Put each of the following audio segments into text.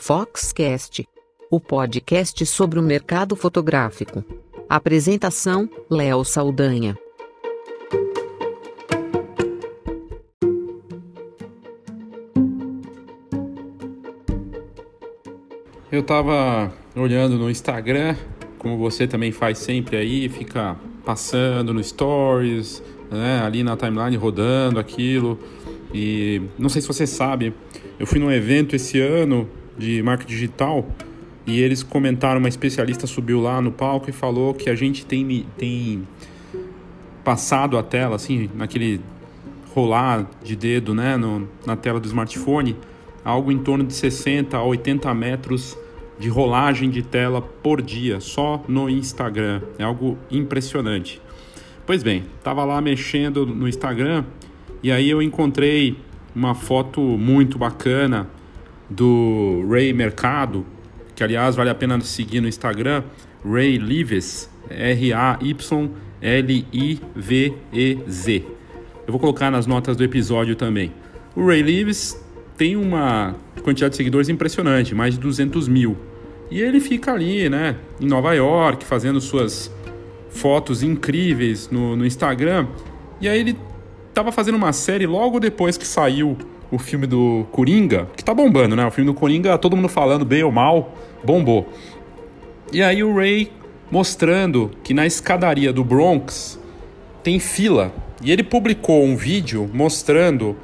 Foxcast, o podcast sobre o mercado fotográfico. Apresentação: Léo Saldanha. Eu tava olhando no Instagram, como você também faz sempre aí, fica passando no stories, né, ali na timeline rodando aquilo. E não sei se você sabe, eu fui num evento esse ano de marketing digital e eles comentaram, uma especialista subiu lá no palco e falou que a gente tem, tem passado a tela, assim, naquele rolar de dedo, né, no, na tela do smartphone, algo em torno de 60 a 80 metros de rolagem de tela por dia, só no Instagram. É algo impressionante. Pois bem, estava lá mexendo no Instagram e aí eu encontrei uma foto muito bacana do Ray Mercado, que aliás vale a pena seguir no Instagram, Ray Lives, R-A-Y-L-I-V-E-Z. Eu vou colocar nas notas do episódio também. O Ray Lives tem uma quantidade de seguidores impressionante, mais de 200 mil. E ele fica ali, né, em Nova York, fazendo suas fotos incríveis no, no Instagram. E aí ele estava fazendo uma série logo depois que saiu o filme do Coringa, que tá bombando, né? O filme do Coringa, todo mundo falando bem ou mal, bombou. E aí o Ray mostrando que na escadaria do Bronx tem fila. E ele publicou um vídeo mostrando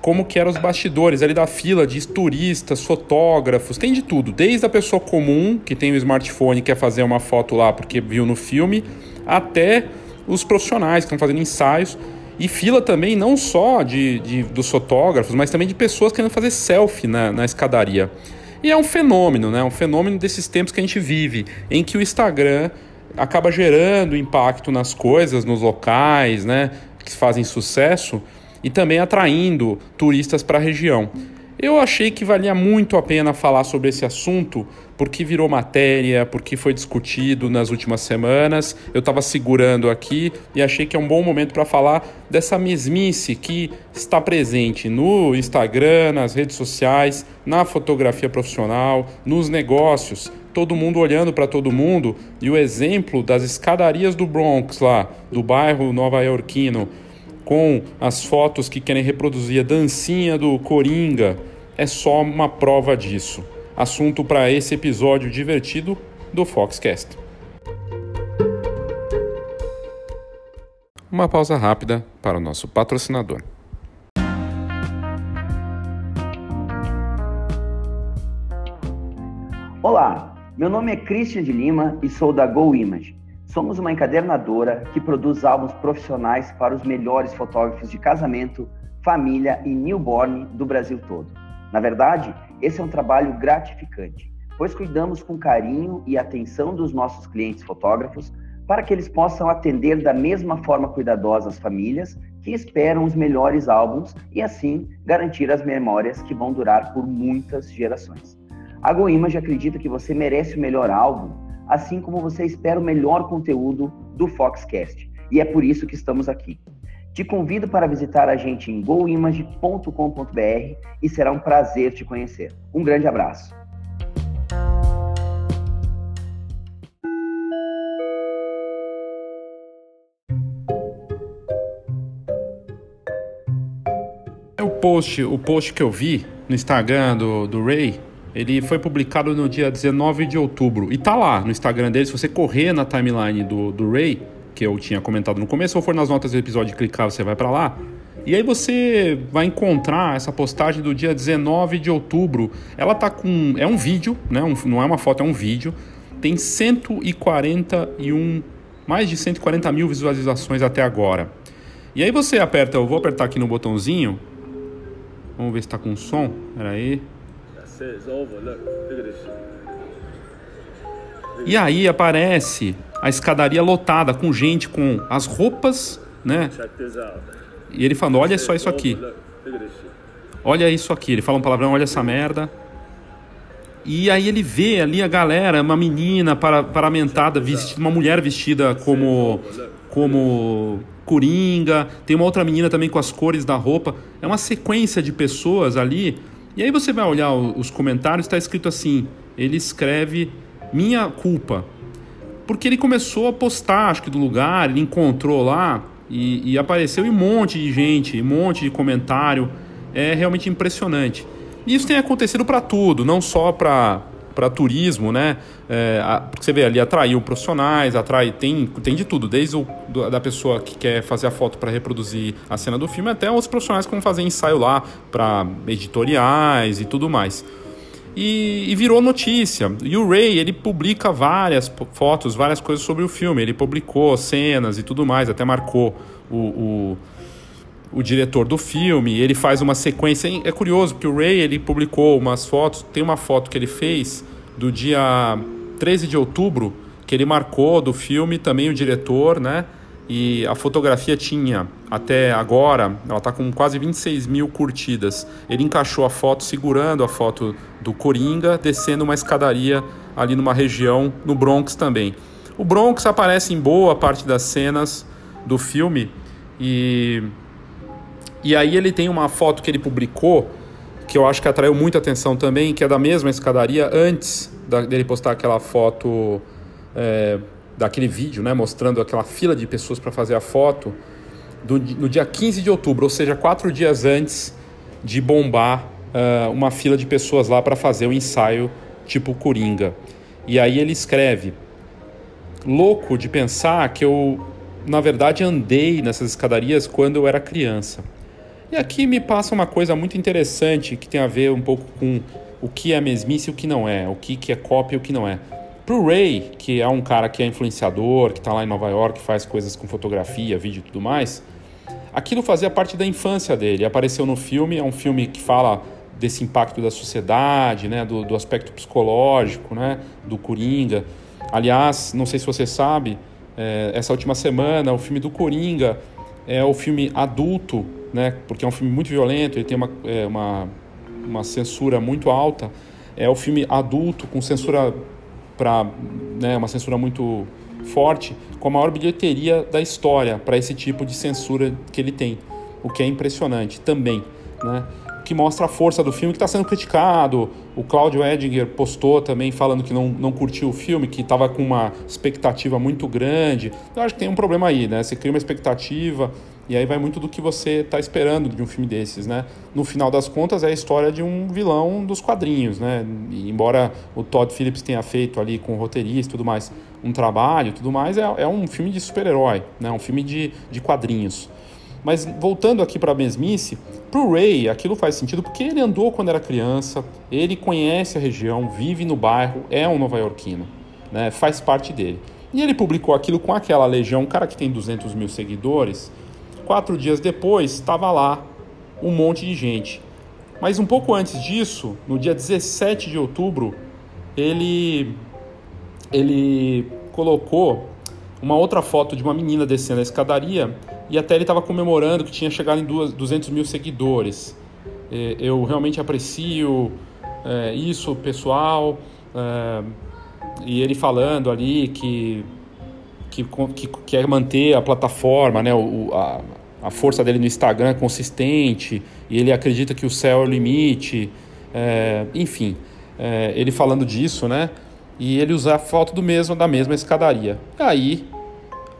como que eram os bastidores ali da fila de turistas, fotógrafos, tem de tudo, desde a pessoa comum que tem o um smartphone e quer fazer uma foto lá porque viu no filme, até os profissionais que estão fazendo ensaios e fila também não só de, de, dos fotógrafos, mas também de pessoas querendo fazer selfie na, na escadaria. E é um fenômeno, né? Um fenômeno desses tempos que a gente vive, em que o Instagram acaba gerando impacto nas coisas, nos locais, né? Que fazem sucesso e também atraindo turistas para a região. Eu achei que valia muito a pena falar sobre esse assunto, porque virou matéria, porque foi discutido nas últimas semanas. Eu estava segurando aqui e achei que é um bom momento para falar dessa mesmice que está presente no Instagram, nas redes sociais, na fotografia profissional, nos negócios. Todo mundo olhando para todo mundo e o exemplo das escadarias do Bronx lá, do bairro nova-iorquino com as fotos que querem reproduzir a dancinha do Coringa, é só uma prova disso. Assunto para esse episódio divertido do Foxcast. Uma pausa rápida para o nosso patrocinador. Olá, meu nome é Christian de Lima e sou da Go Image. Somos uma encadernadora que produz álbuns profissionais para os melhores fotógrafos de casamento, família e newborn do Brasil todo. Na verdade, esse é um trabalho gratificante, pois cuidamos com carinho e atenção dos nossos clientes fotógrafos para que eles possam atender da mesma forma cuidadosa as famílias que esperam os melhores álbuns e assim garantir as memórias que vão durar por muitas gerações. A GoImage acredita que você merece o melhor álbum assim como você espera o melhor conteúdo do Foxcast. E é por isso que estamos aqui. Te convido para visitar a gente em goimage.com.br e será um prazer te conhecer. Um grande abraço. É o post, o post que eu vi no Instagram do, do Ray ele foi publicado no dia 19 de outubro. E tá lá no Instagram dele. Se você correr na timeline do, do Ray, que eu tinha comentado no começo, ou for nas notas do episódio e clicar, você vai para lá. E aí você vai encontrar essa postagem do dia 19 de outubro. Ela tá com. É um vídeo, né? Um, não é uma foto, é um vídeo. Tem 141. Mais de 140 mil visualizações até agora. E aí você aperta, eu vou apertar aqui no botãozinho. Vamos ver se tá com som. Pera aí. E aí aparece a escadaria lotada com gente com as roupas, né? E ele falando: Olha só isso aqui. Olha isso aqui. Ele fala um palavrão: Olha essa merda. E aí ele vê ali a galera, uma menina para, paramentada, vestida, uma mulher vestida como como coringa, tem uma outra menina também com as cores da roupa. É uma sequência de pessoas ali E aí você vai olhar os comentários, está escrito assim: ele escreve minha culpa. Porque ele começou a postar, acho que do lugar, ele encontrou lá e, e apareceu um monte de gente, um monte de comentário. É realmente impressionante. E isso tem acontecido para tudo, não só para para turismo, né? É, a, você vê ali, atraiu profissionais, atrai, tem, tem de tudo, desde o, do, da pessoa que quer fazer a foto para reproduzir a cena do filme, até os profissionais que vão fazer ensaio lá para editoriais e tudo mais. E, e, virou notícia. E o Ray, ele publica várias fotos, várias coisas sobre o filme. Ele publicou cenas e tudo mais, até marcou o, o o diretor do filme, ele faz uma sequência. É curioso porque o Ray ele publicou umas fotos. Tem uma foto que ele fez do dia 13 de outubro que ele marcou do filme também o diretor, né? E a fotografia tinha até agora, ela está com quase 26 mil curtidas. Ele encaixou a foto segurando a foto do Coringa, descendo uma escadaria ali numa região no Bronx também. O Bronx aparece em boa parte das cenas do filme e e aí ele tem uma foto que ele publicou, que eu acho que atraiu muita atenção também, que é da mesma escadaria, antes da, dele postar aquela foto, é, daquele vídeo, né, mostrando aquela fila de pessoas para fazer a foto, do, no dia 15 de outubro, ou seja, quatro dias antes de bombar uh, uma fila de pessoas lá para fazer o ensaio tipo Coringa. E aí ele escreve: louco de pensar que eu, na verdade, andei nessas escadarias quando eu era criança. E aqui me passa uma coisa muito interessante que tem a ver um pouco com o que é mesmice e o que não é, o que, que é cópia e o que não é. Pro Ray, que é um cara que é influenciador, que está lá em Nova York, faz coisas com fotografia, vídeo e tudo mais, aquilo fazia parte da infância dele. Apareceu no filme, é um filme que fala desse impacto da sociedade, né, do, do aspecto psicológico, né, do Coringa. Aliás, não sei se você sabe, é, essa última semana o filme do Coringa é o filme adulto né, porque é um filme muito violento, ele tem uma, é, uma, uma censura muito alta. É o filme adulto com censura para né, uma censura muito forte, com a maior bilheteria da história para esse tipo de censura que ele tem, o que é impressionante também, né? Que mostra a força do filme que está sendo criticado. O Claudio Edinger postou também falando que não, não curtiu o filme, que estava com uma expectativa muito grande. Eu acho que tem um problema aí, né? Você cria uma expectativa, e aí vai muito do que você está esperando de um filme desses, né? No final das contas é a história de um vilão dos quadrinhos, né? E embora o Todd Phillips tenha feito ali com o roteirista e tudo mais um trabalho, tudo mais é, é um filme de super-herói, né? Um filme de, de quadrinhos. Mas voltando aqui para a mesmice, para o Ray aquilo faz sentido porque ele andou quando era criança, ele conhece a região, vive no bairro, é um nova-iorquino, né? Faz parte dele. E ele publicou aquilo com aquela legião, um cara que tem 200 mil seguidores Quatro dias depois, estava lá um monte de gente. Mas um pouco antes disso, no dia 17 de outubro, ele, ele colocou uma outra foto de uma menina descendo a escadaria e até ele estava comemorando que tinha chegado em duas, 200 mil seguidores. É, eu realmente aprecio é, isso, pessoal, é, e ele falando ali que que, que quer manter a plataforma, né, o, a, a força dele no Instagram é consistente e ele acredita que o céu é o limite, é, enfim, é, ele falando disso, né? E ele usar a foto do mesmo da mesma escadaria. Aí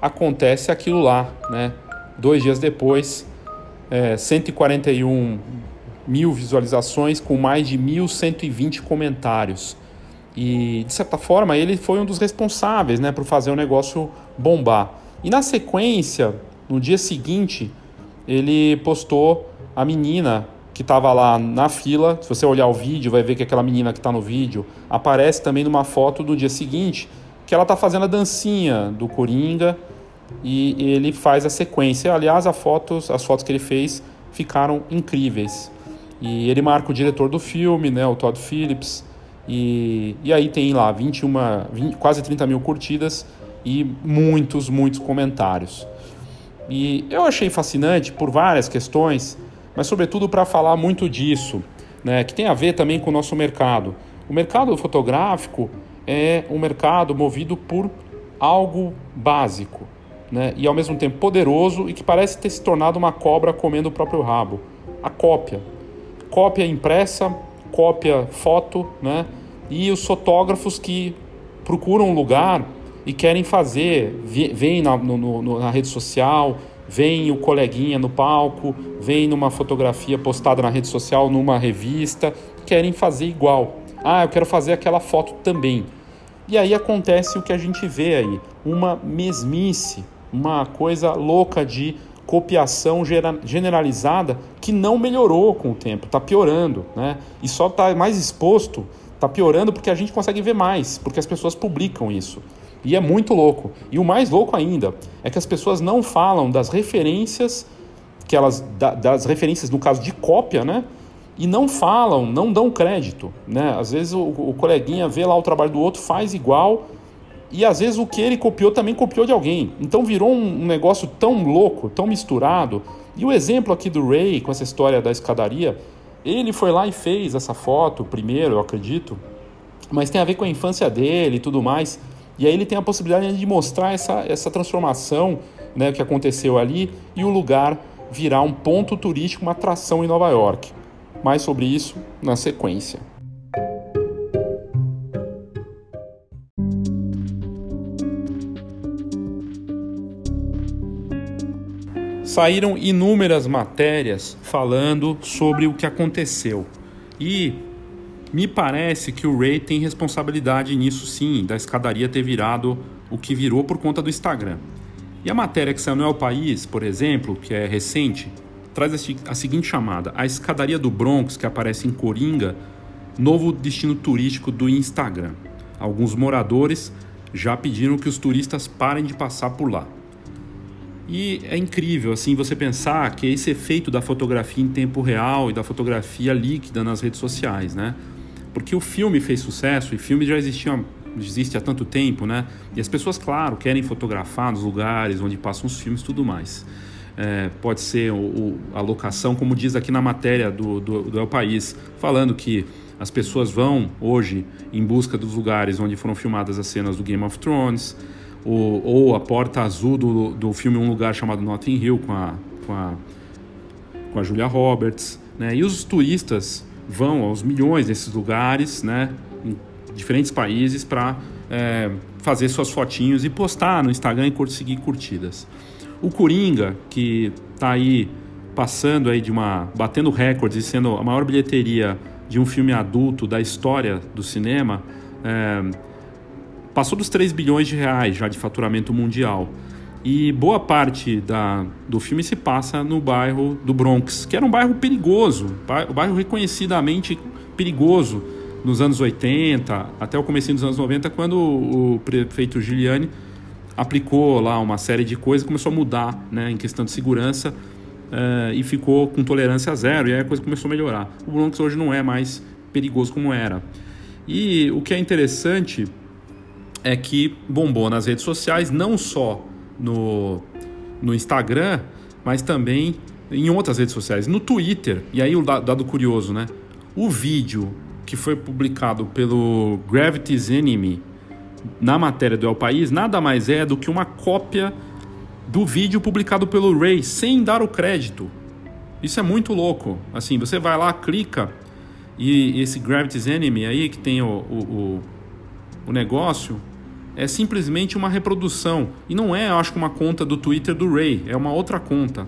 acontece aquilo lá, né? Dois dias depois, é, 141 mil visualizações com mais de 1.120 comentários. E de certa forma ele foi um dos responsáveis, né, por fazer o negócio bombar. E na sequência no dia seguinte, ele postou a menina que estava lá na fila. Se você olhar o vídeo, vai ver que aquela menina que está no vídeo aparece também numa foto do dia seguinte, que ela está fazendo a dancinha do Coringa e ele faz a sequência. Aliás, as fotos, as fotos que ele fez ficaram incríveis. E ele marca o diretor do filme, né, o Todd Phillips. E, e aí tem lá 21, 20, quase 30 mil curtidas e muitos, muitos comentários. E eu achei fascinante por várias questões, mas sobretudo para falar muito disso, né, que tem a ver também com o nosso mercado. O mercado fotográfico é um mercado movido por algo básico, né, e ao mesmo tempo poderoso e que parece ter se tornado uma cobra comendo o próprio rabo. A cópia. cópia impressa, cópia foto, né? E os fotógrafos que procuram um lugar e querem fazer, vem na, no, no, na rede social, vem o coleguinha no palco, vem numa fotografia postada na rede social, numa revista, querem fazer igual. Ah, eu quero fazer aquela foto também. E aí acontece o que a gente vê aí, uma mesmice, uma coisa louca de copiação generalizada que não melhorou com o tempo, está piorando, né? E só está mais exposto, está piorando porque a gente consegue ver mais, porque as pessoas publicam isso. E é muito louco. E o mais louco ainda é que as pessoas não falam das referências que elas das referências no caso de cópia, né? E não falam, não dão crédito, né? Às vezes o, o coleguinha vê lá o trabalho do outro, faz igual, e às vezes o que ele copiou também copiou de alguém. Então virou um, um negócio tão louco, tão misturado. E o exemplo aqui do Ray, com essa história da escadaria, ele foi lá e fez essa foto primeiro, eu acredito, mas tem a ver com a infância dele e tudo mais. E aí ele tem a possibilidade de mostrar essa, essa transformação né, que aconteceu ali e o lugar virar um ponto turístico, uma atração em Nova York. Mais sobre isso na sequência. saíram inúmeras matérias falando sobre o que aconteceu. E me parece que o Ray tem responsabilidade nisso sim, da escadaria ter virado o que virou por conta do Instagram. E a matéria que saiu no El País, por exemplo, que é recente, traz a seguinte chamada: A escadaria do Bronx, que aparece em Coringa, novo destino turístico do Instagram. Alguns moradores já pediram que os turistas parem de passar por lá. E é incrível assim você pensar que esse efeito da fotografia em tempo real e da fotografia líquida nas redes sociais, né? Porque o filme fez sucesso e filme já existia existe há tanto tempo, né? E as pessoas, claro, querem fotografar nos lugares onde passam os filmes, tudo mais. É, pode ser o, o, a locação, como diz aqui na matéria do, do, do El País, falando que as pessoas vão hoje em busca dos lugares onde foram filmadas as cenas do Game of Thrones, ou, ou a porta azul do, do filme Um Lugar Chamado Notting Hill com a, com a, com a Julia Roberts. Né? E os turistas vão aos milhões desses lugares, né? em diferentes países, para é, fazer suas fotinhos e postar no Instagram e conseguir curtidas. O Coringa, que está aí passando aí de uma batendo recordes e sendo a maior bilheteria de um filme adulto da história do cinema, é, passou dos 3 bilhões de reais já de faturamento mundial. E boa parte da, do filme se passa no bairro do Bronx, que era um bairro perigoso, um bairro reconhecidamente perigoso nos anos 80, até o começo dos anos 90, quando o prefeito Giuliani aplicou lá uma série de coisas, começou a mudar né, em questão de segurança uh, e ficou com tolerância zero, e aí a coisa começou a melhorar. O Bronx hoje não é mais perigoso como era. E o que é interessante é que bombou nas redes sociais, não só no, no Instagram, mas também em outras redes sociais. No Twitter, e aí o dado curioso, né? O vídeo que foi publicado pelo Gravity's Enemy na matéria do El País nada mais é do que uma cópia do vídeo publicado pelo Ray, sem dar o crédito. Isso é muito louco. Assim, você vai lá, clica, e esse Gravity's Enemy aí, que tem o, o, o, o negócio, é simplesmente uma reprodução. E não é, eu acho, uma conta do Twitter do Ray, é uma outra conta.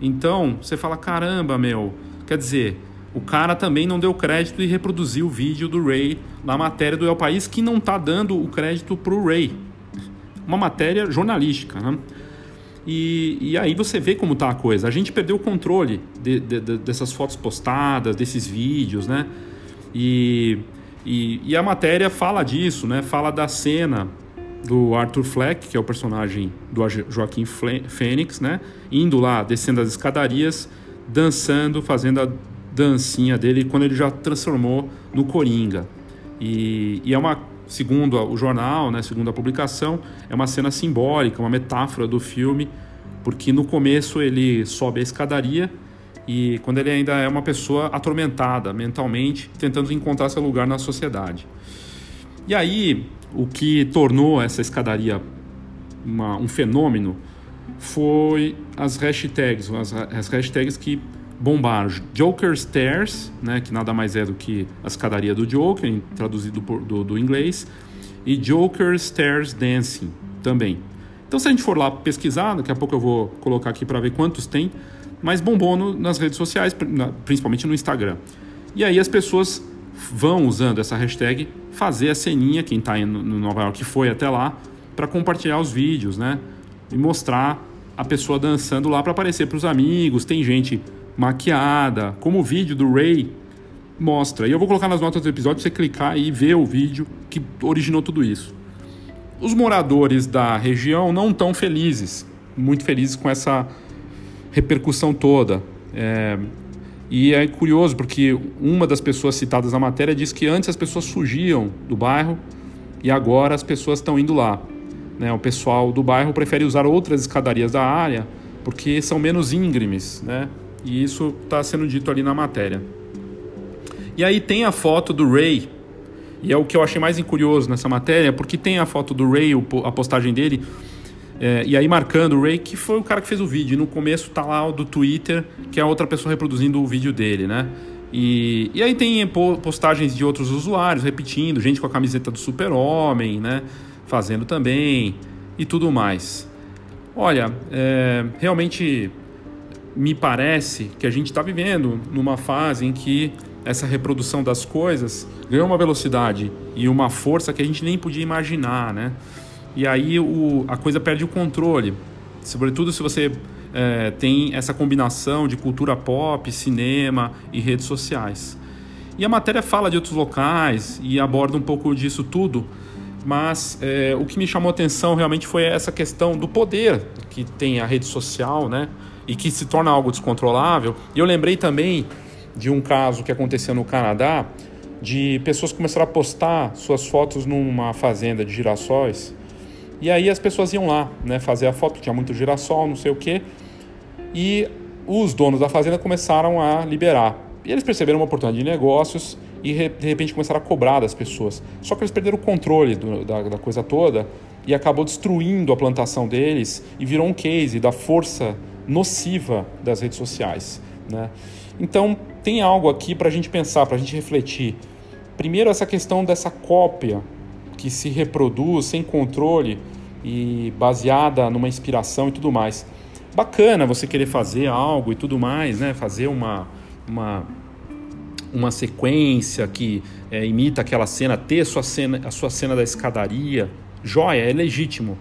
Então, você fala, caramba, meu. Quer dizer, o cara também não deu crédito e reproduziu o vídeo do Ray na matéria do El País, que não está dando o crédito para o Ray. Uma matéria jornalística, né? E, e, aí você vê como tá a coisa. A gente perdeu o controle de, de, de, dessas fotos postadas, desses vídeos, né? E, e, e, a matéria fala disso, né? Fala da cena do Arthur Fleck, que é o personagem do Joaquim Fênix, né? Indo lá, descendo as escadarias, dançando, fazendo a dancinha dele quando ele já transformou no Coringa. E, e é uma, segundo o jornal, né, segundo a publicação, é uma cena simbólica, uma metáfora do filme, porque no começo ele sobe a escadaria e quando ele ainda é uma pessoa atormentada mentalmente, tentando encontrar seu lugar na sociedade. E aí o que tornou essa escadaria uma, um fenômeno foi as hashtags, as, as hashtags que bombar Joker Stairs, né, que nada mais é do que a escadaria do Joker, traduzido por, do, do inglês, e Joker Stairs Dancing também. Então, se a gente for lá pesquisar, daqui a pouco eu vou colocar aqui para ver quantos tem, mas bombou no, nas redes sociais, principalmente no Instagram. E aí as pessoas vão usando essa hashtag fazer a ceninha, quem está no Nova York foi até lá, para compartilhar os vídeos, né? E mostrar a pessoa dançando lá para aparecer para os amigos. Tem gente maquiada, como o vídeo do Ray mostra. E eu vou colocar nas notas do episódio você clicar e ver o vídeo que originou tudo isso. Os moradores da região não estão felizes, muito felizes com essa repercussão toda. É, e é curioso porque uma das pessoas citadas na matéria diz que antes as pessoas fugiam do bairro e agora as pessoas estão indo lá. Né? O pessoal do bairro prefere usar outras escadarias da área porque são menos íngremes, né? E isso está sendo dito ali na matéria. E aí tem a foto do Ray, e é o que eu achei mais curioso nessa matéria, porque tem a foto do Ray, a postagem dele, é, e aí marcando o Ray, que foi o cara que fez o vídeo. E no começo tá lá o do Twitter, que é outra pessoa reproduzindo o vídeo dele, né? E, e aí tem postagens de outros usuários repetindo, gente com a camiseta do super-homem, né? Fazendo também e tudo mais. Olha, é, realmente me parece que a gente está vivendo numa fase em que essa reprodução das coisas ganhou uma velocidade e uma força que a gente nem podia imaginar, né? E aí o, a coisa perde o controle, sobretudo se você é, tem essa combinação de cultura pop, cinema e redes sociais. E a matéria fala de outros locais e aborda um pouco disso tudo, mas é, o que me chamou atenção realmente foi essa questão do poder que tem a rede social, né? E que se torna algo descontrolável. E eu lembrei também de um caso que aconteceu no Canadá, de pessoas começaram a postar suas fotos numa fazenda de girassóis. E aí as pessoas iam lá, né, fazer a foto, tinha muito girassol, não sei o quê. E os donos da fazenda começaram a liberar. E eles perceberam uma oportunidade de negócios e de repente começaram a cobrar das pessoas. Só que eles perderam o controle do, da, da coisa toda e acabou destruindo a plantação deles e virou um case da força nociva das redes sociais. Né? Então, tem algo aqui para a gente pensar, para a gente refletir. Primeiro, essa questão dessa cópia que se reproduz sem controle e baseada numa inspiração e tudo mais. Bacana você querer fazer algo e tudo mais, né? Fazer uma, uma, uma sequência que é, imita aquela cena, ter sua cena, a sua cena da escadaria. Joia, é legítimo.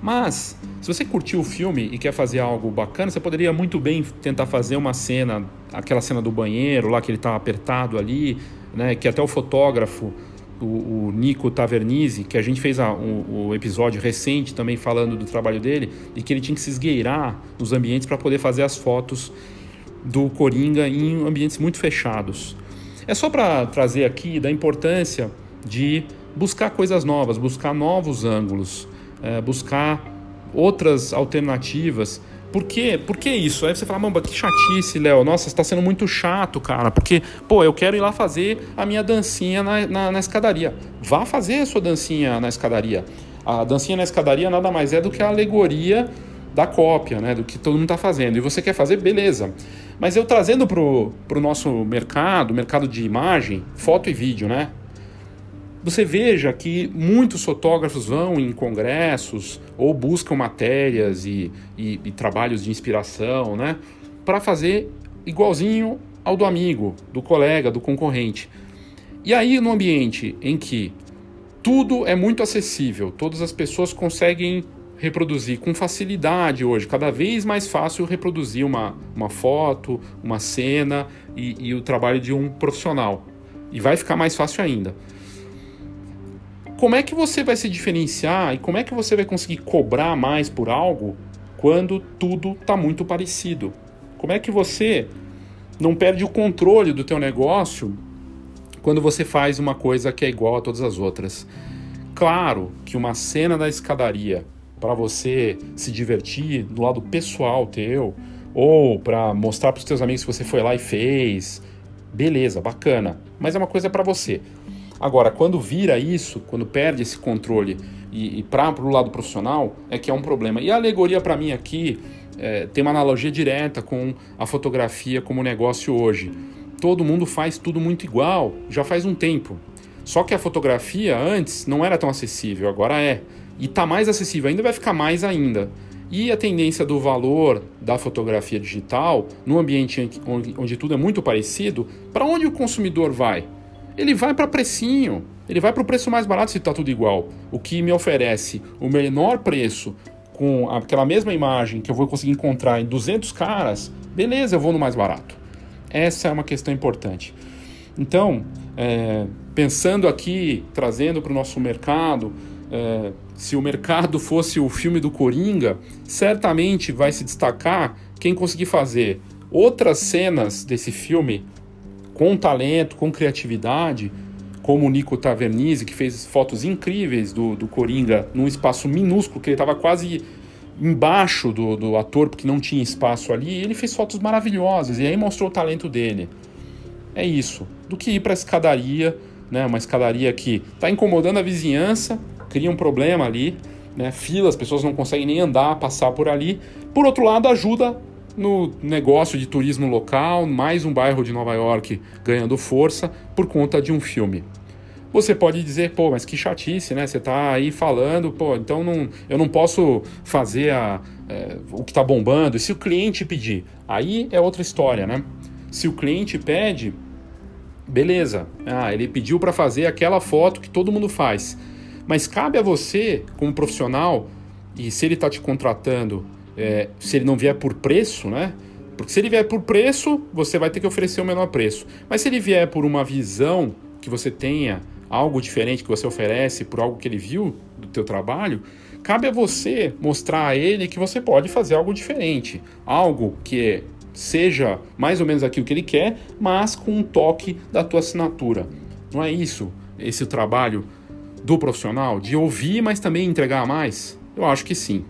Mas, se você curtiu o filme e quer fazer algo bacana, você poderia muito bem tentar fazer uma cena, aquela cena do banheiro, lá que ele está apertado ali, né, que até o fotógrafo, o, o Nico Tavernise, que a gente fez o episódio recente também falando do trabalho dele, e que ele tinha que se esgueirar nos ambientes para poder fazer as fotos do Coringa em ambientes muito fechados. É só para trazer aqui da importância de buscar coisas novas, buscar novos ângulos é, buscar outras alternativas. Por quê? Por que isso? Aí você fala, mamba, que chatice, Léo. Nossa, está sendo muito chato, cara. Porque, pô, eu quero ir lá fazer a minha dancinha na, na, na escadaria. Vá fazer a sua dancinha na escadaria. A dancinha na escadaria nada mais é do que a alegoria da cópia, né? Do que todo mundo está fazendo. E você quer fazer, beleza. Mas eu trazendo para o nosso mercado, mercado de imagem, foto e vídeo, né? Você veja que muitos fotógrafos vão em congressos ou buscam matérias e, e, e trabalhos de inspiração, né, para fazer igualzinho ao do amigo, do colega, do concorrente. E aí, no ambiente em que tudo é muito acessível, todas as pessoas conseguem reproduzir com facilidade hoje, cada vez mais fácil reproduzir uma, uma foto, uma cena e, e o trabalho de um profissional. E vai ficar mais fácil ainda como é que você vai se diferenciar e como é que você vai conseguir cobrar mais por algo quando tudo está muito parecido? Como é que você não perde o controle do teu negócio quando você faz uma coisa que é igual a todas as outras? Claro que uma cena da escadaria para você se divertir do lado pessoal teu ou para mostrar para os teus amigos que você foi lá e fez, beleza, bacana, mas é uma coisa para você. Agora, quando vira isso, quando perde esse controle e, e para o lado profissional, é que é um problema. E a alegoria para mim aqui é, tem uma analogia direta com a fotografia como negócio hoje. Todo mundo faz tudo muito igual, já faz um tempo. Só que a fotografia antes não era tão acessível, agora é. E está mais acessível ainda, vai ficar mais ainda. E a tendência do valor da fotografia digital, no ambiente onde tudo é muito parecido, para onde o consumidor vai? Ele vai para precinho, ele vai para o preço mais barato se está tudo igual. O que me oferece o menor preço com aquela mesma imagem que eu vou conseguir encontrar em 200 caras, beleza, eu vou no mais barato. Essa é uma questão importante. Então, é, pensando aqui, trazendo para o nosso mercado, é, se o mercado fosse o filme do Coringa, certamente vai se destacar quem conseguir fazer outras cenas desse filme com talento, com criatividade, como o Nico Tavernise, que fez fotos incríveis do, do Coringa num espaço minúsculo, que ele estava quase embaixo do, do ator, porque não tinha espaço ali, e ele fez fotos maravilhosas, e aí mostrou o talento dele. É isso. Do que ir para a escadaria, né, uma escadaria que está incomodando a vizinhança, cria um problema ali, né? Fila, as pessoas não conseguem nem andar, passar por ali. Por outro lado, ajuda no negócio de turismo local, mais um bairro de Nova York ganhando força por conta de um filme. Você pode dizer, pô, mas que chatice, né? Você tá aí falando, pô, então não, eu não posso fazer a, é, o que está bombando. Se o cliente pedir, aí é outra história, né? Se o cliente pede, beleza. Ah, ele pediu para fazer aquela foto que todo mundo faz. Mas cabe a você, como profissional, e se ele está te contratando, é, se ele não vier por preço, né? Porque se ele vier por preço, você vai ter que oferecer o menor preço. Mas se ele vier por uma visão que você tenha algo diferente que você oferece, por algo que ele viu do teu trabalho, cabe a você mostrar a ele que você pode fazer algo diferente, algo que seja mais ou menos aquilo que ele quer, mas com um toque da tua assinatura. Não é isso esse trabalho do profissional, de ouvir, mas também entregar mais? Eu acho que sim.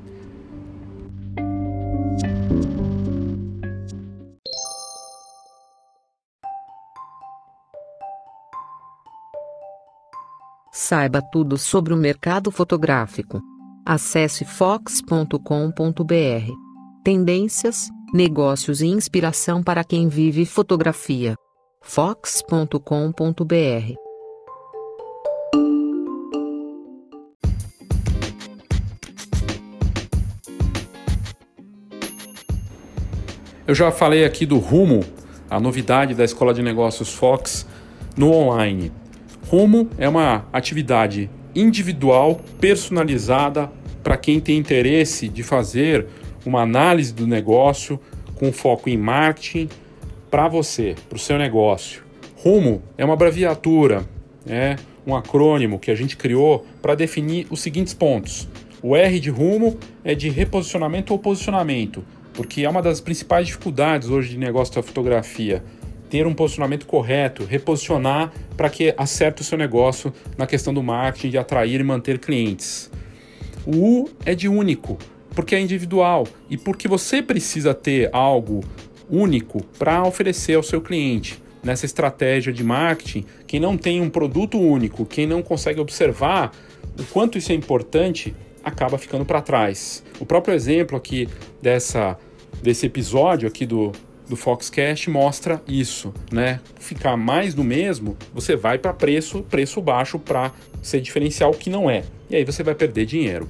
Saiba tudo sobre o mercado fotográfico. Acesse fox.com.br. Tendências, negócios e inspiração para quem vive fotografia. fox.com.br Eu já falei aqui do Rumo, a novidade da Escola de Negócios Fox no online. Rumo é uma atividade individual, personalizada para quem tem interesse de fazer uma análise do negócio com foco em marketing para você, para o seu negócio. Rumo é uma abreviatura, é um acrônimo que a gente criou para definir os seguintes pontos. O R de rumo é de reposicionamento ou posicionamento porque é uma das principais dificuldades hoje de negócio da fotografia. Ter um posicionamento correto, reposicionar para que acerte o seu negócio na questão do marketing, de atrair e manter clientes. O U é de único, porque é individual e porque você precisa ter algo único para oferecer ao seu cliente. Nessa estratégia de marketing, quem não tem um produto único, quem não consegue observar o quanto isso é importante, acaba ficando para trás. O próprio exemplo aqui dessa, desse episódio aqui do, do Foxcast mostra isso, né? Ficar mais do mesmo, você vai para preço, preço baixo para ser diferencial que não é. E aí você vai perder dinheiro.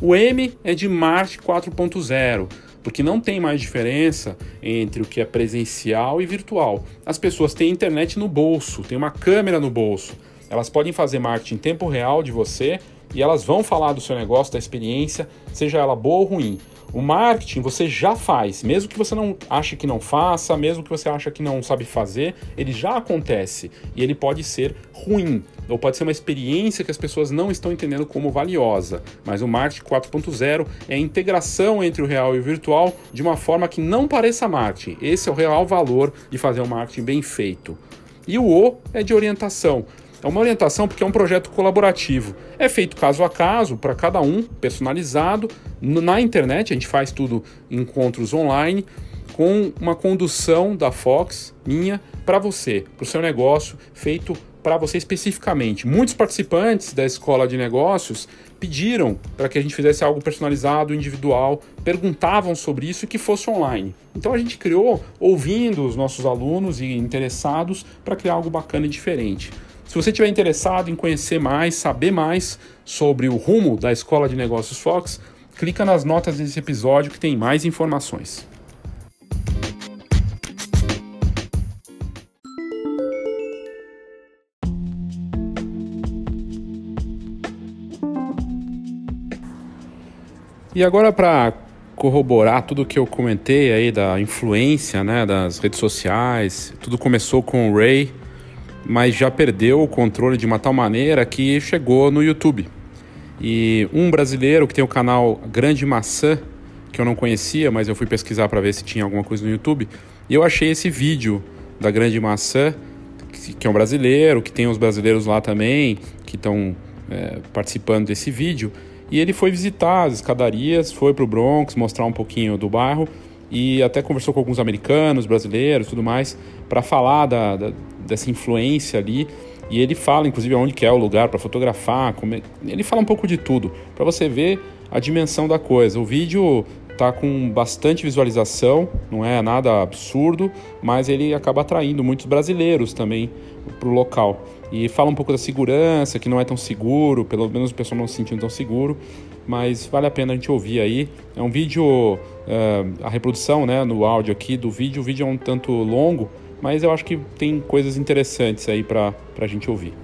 O M é de Marte 4.0, porque não tem mais diferença entre o que é presencial e virtual. As pessoas têm internet no bolso, têm uma câmera no bolso. Elas podem fazer marketing em tempo real de você e elas vão falar do seu negócio, da experiência, seja ela boa ou ruim. O marketing você já faz, mesmo que você não ache que não faça, mesmo que você ache que não sabe fazer, ele já acontece e ele pode ser ruim, ou pode ser uma experiência que as pessoas não estão entendendo como valiosa. Mas o marketing 4.0 é a integração entre o real e o virtual de uma forma que não pareça marketing. Esse é o real valor de fazer um marketing bem feito. E o O é de orientação. É uma orientação porque é um projeto colaborativo. É feito caso a caso, para cada um, personalizado. Na internet, a gente faz tudo encontros online, com uma condução da Fox, minha, para você, para o seu negócio, feito para você especificamente. Muitos participantes da escola de negócios pediram para que a gente fizesse algo personalizado, individual, perguntavam sobre isso e que fosse online. Então a gente criou, ouvindo os nossos alunos e interessados, para criar algo bacana e diferente. Se você estiver interessado em conhecer mais, saber mais sobre o rumo da Escola de Negócios Fox, clica nas notas desse episódio que tem mais informações. E agora para corroborar tudo que eu comentei aí da influência, né, das redes sociais, tudo começou com o Ray, mas já perdeu o controle de uma tal maneira que chegou no YouTube. E um brasileiro que tem o canal Grande Maçã, que eu não conhecia, mas eu fui pesquisar para ver se tinha alguma coisa no YouTube, e eu achei esse vídeo da Grande Maçã, que é um brasileiro, que tem os brasileiros lá também, que estão é, participando desse vídeo, e ele foi visitar as escadarias, foi para o Bronx, mostrar um pouquinho do bairro e até conversou com alguns americanos, brasileiros, tudo mais, para falar da, da, dessa influência ali. E ele fala, inclusive, onde que é o lugar para fotografar. Como... Ele fala um pouco de tudo, para você ver a dimensão da coisa. O vídeo tá com bastante visualização, não é nada absurdo, mas ele acaba atraindo muitos brasileiros também para o local. E fala um pouco da segurança, que não é tão seguro, pelo menos o pessoal não se sentindo tão seguro, mas vale a pena a gente ouvir aí. É um vídeo, uh, a reprodução né, no áudio aqui do vídeo, o vídeo é um tanto longo, mas eu acho que tem coisas interessantes aí para a gente ouvir.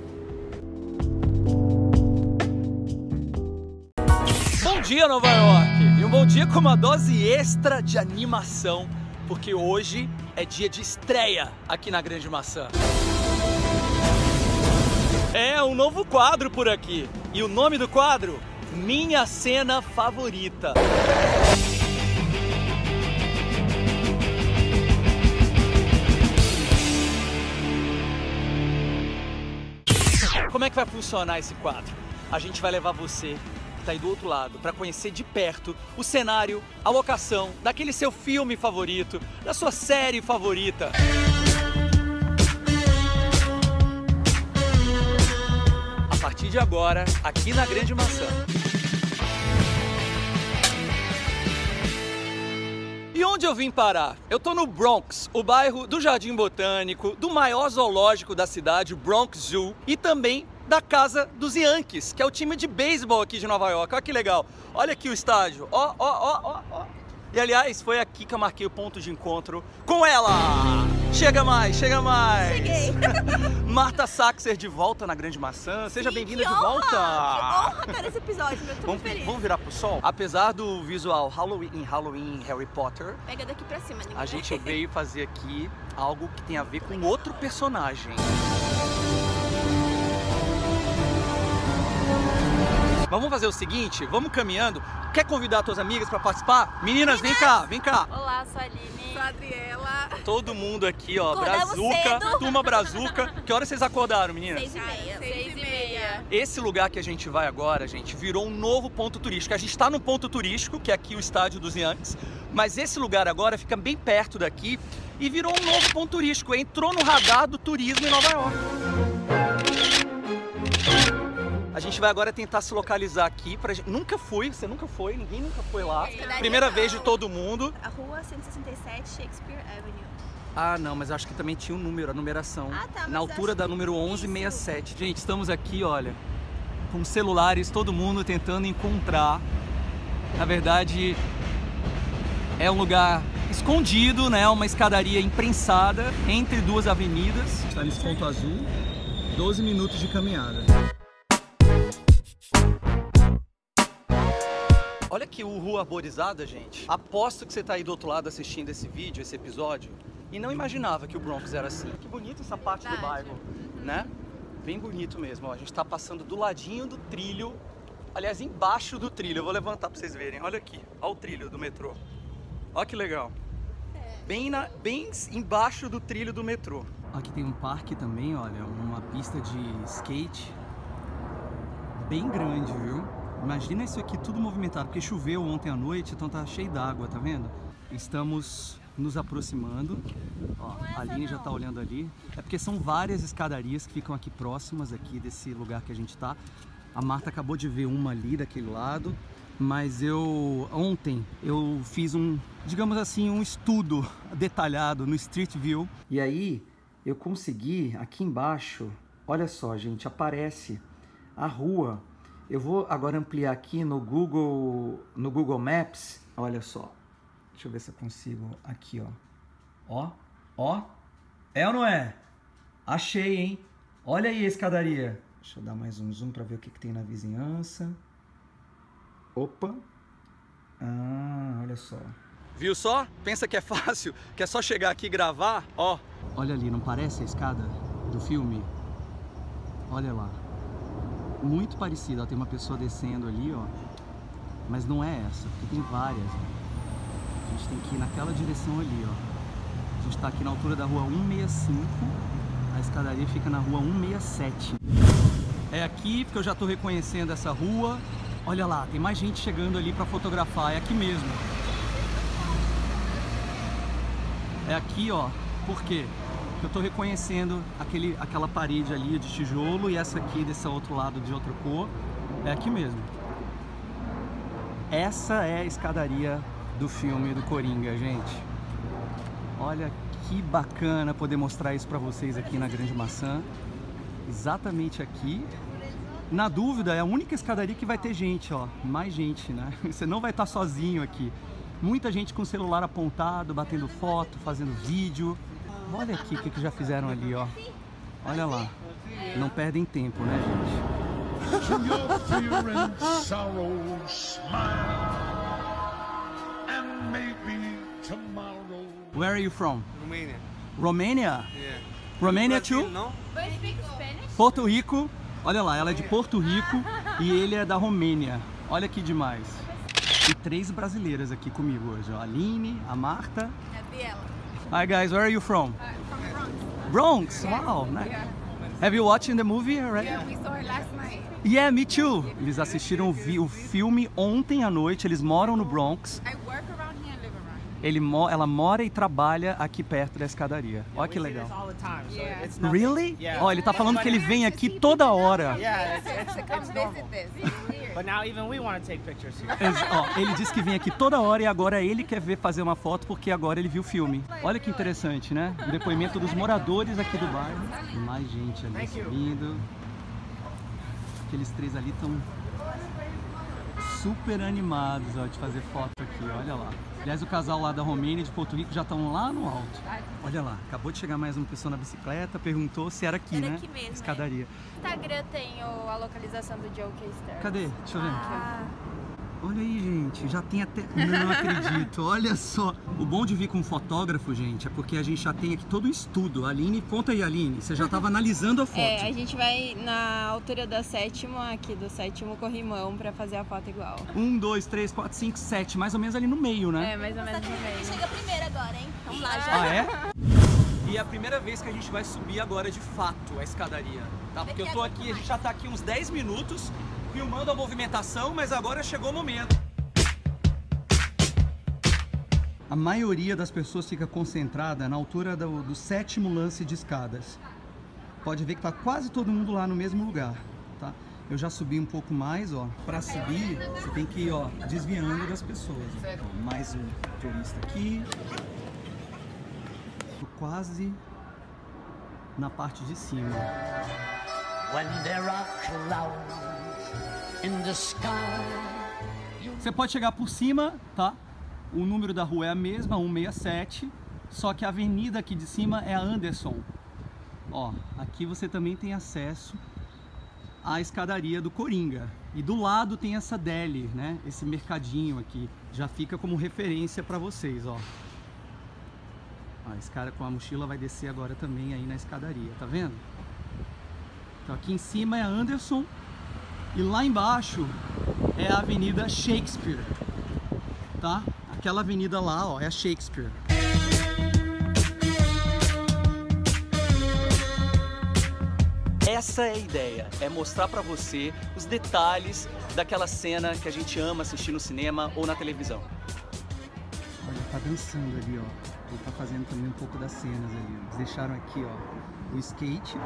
Bom dia, Nova York! E um bom dia com uma dose extra de animação, porque hoje é dia de estreia aqui na Grande Maçã. É um novo quadro por aqui. E o nome do quadro? Minha cena favorita. Como é que vai funcionar esse quadro? A gente vai levar você que está aí do outro lado para conhecer de perto o cenário, a locação daquele seu filme favorito, da sua série favorita. partir de agora, aqui na Grande Maçã. E onde eu vim parar? Eu tô no Bronx, o bairro do Jardim Botânico, do maior zoológico da cidade, Bronx Zoo, e também da casa dos Yankees, que é o time de beisebol aqui de Nova York. Olha que legal. Olha aqui o estádio. Ó, ó, ó, ó, ó. E aliás, foi aqui que eu marquei o ponto de encontro com ela! Chega mais, chega mais! Cheguei! Marta Saxer de volta na Grande Maçã. Seja bem-vinda de volta! Que honra nesse episódio, eu tô vamos, feliz. Vamos virar pro sol? Apesar do visual Halloween, Halloween Harry Potter, Pega daqui pra cima, ninguém a gente veio fazer aqui algo que tem a ver com outro personagem. Vamos fazer o seguinte, vamos caminhando. Quer convidar suas amigas para participar? Meninas, vem cá, vem cá. Olá, sou a Aline. Sou a Adriela. Todo mundo aqui, ó, Acordamos brazuca, cedo. turma brazuca. Que horas vocês acordaram, meninas? Seis e meia. Seis e meia. Esse lugar que a gente vai agora, gente, virou um novo ponto turístico. A gente está num ponto turístico, que é aqui o estádio dos Yankees, mas esse lugar agora fica bem perto daqui e virou um novo ponto turístico. Entrou no radar do turismo em Nova York. A gente vai agora tentar se localizar aqui. Pra... Nunca fui, você nunca foi, ninguém nunca foi lá. Escadaria Primeira não. vez de todo mundo. A rua 167 Shakespeare Avenue. Ah, não, mas acho que também tinha um número, a numeração. Ah, tá, Na altura da número isso. 1167. Gente, estamos aqui, olha, com celulares, todo mundo tentando encontrar. Na verdade, é um lugar escondido, né? Uma escadaria imprensada entre duas avenidas. Está nesse ponto azul. 12 minutos de caminhada. Olha aqui o Rua Arborizada, gente. Aposto que você tá aí do outro lado assistindo esse vídeo, esse episódio, e não imaginava que o Bronx era assim. Que bonita essa parte do Verdade. bairro, né? Bem bonito mesmo. Ó. A gente tá passando do ladinho do trilho, aliás, embaixo do trilho. Eu vou levantar pra vocês verem. Olha aqui, olha o trilho do metrô. Olha que legal. Bem, na, bem embaixo do trilho do metrô. Aqui tem um parque também, olha, uma pista de skate bem grande, viu? Imagina isso aqui tudo movimentado, porque choveu ontem à noite, então tá cheio d'água, tá vendo? Estamos nos aproximando. Ó, a Aline já tá olhando ali. É porque são várias escadarias que ficam aqui próximas aqui desse lugar que a gente tá. A Marta acabou de ver uma ali daquele lado, mas eu ontem eu fiz um, digamos assim, um estudo detalhado no Street View. E aí eu consegui aqui embaixo, olha só, gente, aparece a rua. Eu vou agora ampliar aqui no Google, no Google Maps. Olha só. Deixa eu ver se eu consigo aqui, ó. Ó, ó. É ou não é? Achei, hein? Olha aí a escadaria. Deixa eu dar mais um zoom para ver o que, que tem na vizinhança. Opa. Ah, olha só. Viu só? Pensa que é fácil, que é só chegar aqui e gravar, ó. Olha ali, não parece a escada do filme? Olha lá. Muito parecida, ó, tem uma pessoa descendo ali, ó. Mas não é essa, porque tem várias. Ó. A gente tem que ir naquela direção ali, ó. A gente tá aqui na altura da rua 165, a escadaria fica na rua 167. É aqui, porque eu já tô reconhecendo essa rua. Olha lá, tem mais gente chegando ali para fotografar, é aqui mesmo. É aqui, ó. Por quê? Eu tô reconhecendo aquele, aquela parede ali de tijolo e essa aqui desse outro lado de outra cor. É aqui mesmo. Essa é a escadaria do filme do Coringa, gente. Olha que bacana poder mostrar isso para vocês aqui na Grande Maçã. Exatamente aqui. Na dúvida, é a única escadaria que vai ter gente, ó. Mais gente, né? Você não vai estar sozinho aqui. Muita gente com o celular apontado, batendo foto, fazendo vídeo. Olha aqui o que, que já fizeram ali, ó. Olha lá. Não perdem tempo, né, gente? To your fear and sorrow, smile, and maybe tomorrow. Where are you from? Romania. Romania? Yeah. Romania Brazil, too? No? Porto Rico. Olha lá, ela é de Porto Rico e ele é da Romênia. Olha que demais. E três brasileiras aqui comigo hoje, ó. A Aline, a Marta. Gabriela. Hi guys, where are you from? From Bronx. Bronx. Wow. nice. Have you watched the movie already? Yeah, we saw her last night. Yeah, me too. Eles assistiram o filme ontem à noite. Eles moram no Bronx. I Ele mo ela mora e trabalha aqui perto da escadaria. Olha que legal. Really? Yeah. Ó, ele tá falando que ele vem aqui toda hora. Ó, ele disse que vem aqui toda hora e agora ele quer ver fazer uma foto porque agora ele viu o filme. Olha que interessante, né? O depoimento dos moradores aqui do bairro. Mais gente ali subindo. Aqueles três ali estão super animados ó, de fazer foto aqui, olha lá. Aliás, o casal lá da Romênia e de Porto Rico já estão lá no alto. Olha lá, acabou de chegar mais uma pessoa na bicicleta, perguntou se era aqui, Era né? aqui mesmo. Escadaria. No Instagram tem a localização do Joe K. Cadê? Deixa eu ver. Ah, Olha aí, gente, já tem até. Não acredito, olha só. O bom de vir com um fotógrafo, gente, é porque a gente já tem aqui todo o estudo. Aline, conta aí, Aline, você já estava analisando a foto. É, a gente vai na altura da sétima, aqui do sétimo corrimão, pra fazer a foto igual. Um, dois, três, quatro, cinco, sete, mais ou menos ali no meio, né? É, mais ou menos no meio. chega primeiro agora, hein? Vamos lá já. Ah, é? E é a primeira vez que a gente vai subir agora de fato a escadaria, tá? Porque eu tô aqui, a gente já tá aqui uns 10 minutos filmando a movimentação, mas agora chegou o momento. A maioria das pessoas fica concentrada na altura do, do sétimo lance de escadas. Pode ver que tá quase todo mundo lá no mesmo lugar, tá? Eu já subi um pouco mais, ó. Pra subir, você tem que ir, ó, desviando das pessoas. Ó. Mais um turista aqui. Tô quase na parte de cima. Você pode chegar por cima, tá? O número da rua é a mesma, 167, só que a avenida aqui de cima é a Anderson. Ó, aqui você também tem acesso à escadaria do Coringa. E do lado tem essa deli, né? Esse mercadinho aqui. Já fica como referência para vocês, ó. Ó, esse cara com a mochila vai descer agora também aí na escadaria, tá vendo? Então aqui em cima é a Anderson e lá embaixo é a Avenida Shakespeare, tá? Aquela avenida lá, ó, é a Shakespeare. Essa é a ideia, é mostrar pra você os detalhes daquela cena que a gente ama assistir no cinema ou na televisão. Olha tá dançando ali, ó. Ele tá fazendo também um pouco das cenas ali. Eles deixaram aqui, ó, o skate.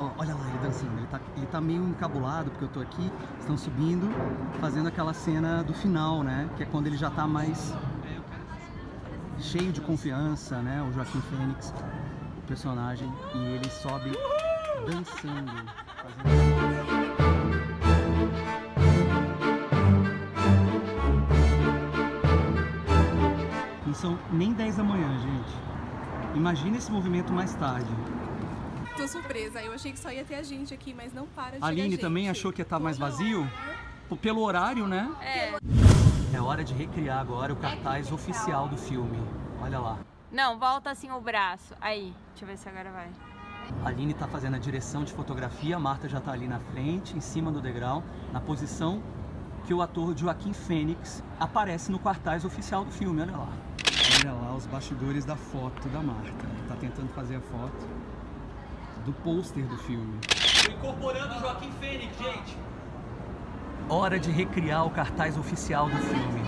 Olha lá ele dançando. Ele tá, ele tá meio encabulado porque eu tô aqui. Estão subindo, fazendo aquela cena do final, né? Que é quando ele já tá mais cheio de confiança, né? O Joaquim Fênix, o personagem, e ele sobe dançando. Fazendo... Não são nem 10 da manhã, gente. Imagina esse movimento mais tarde. Tô surpresa, eu achei que só ia ter a gente aqui, mas não para de A Aline também achou que ia estar mais vazio? P- Pelo horário, né? É. É hora de recriar agora o cartaz oficial do filme. Olha lá. Não, volta assim o braço. Aí, deixa eu ver se agora vai. A Aline tá fazendo a direção de fotografia, a Marta já tá ali na frente, em cima do degrau, na posição que o ator Joaquim Fênix aparece no cartaz oficial do filme, olha lá. Olha lá os bastidores da foto da Marta. Ela tá tentando fazer a foto do pôster do filme. Tô incorporando o Joaquim Fênix, gente. Hora de recriar o cartaz oficial do filme.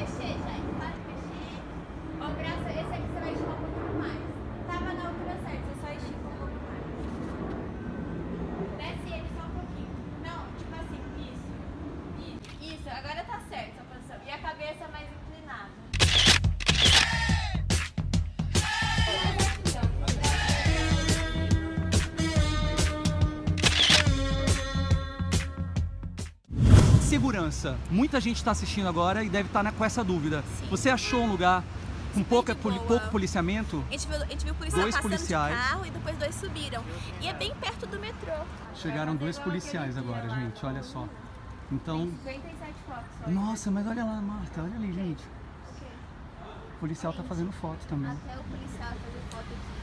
Segurança. Muita gente está assistindo agora e deve estar com essa dúvida. Você achou um lugar com pouca, poli- pouco policiamento? A gente viu, a gente viu policial Dois passando policiais. de carro e depois dois subiram. E é bem perto do metrô. Chegaram dois policiais agora, gente, olha só. Então, 57 fotos. só. nossa, mas olha lá, Marta, olha ali, gente. O policial tá fazendo foto também. Até o policial fazer foto aqui.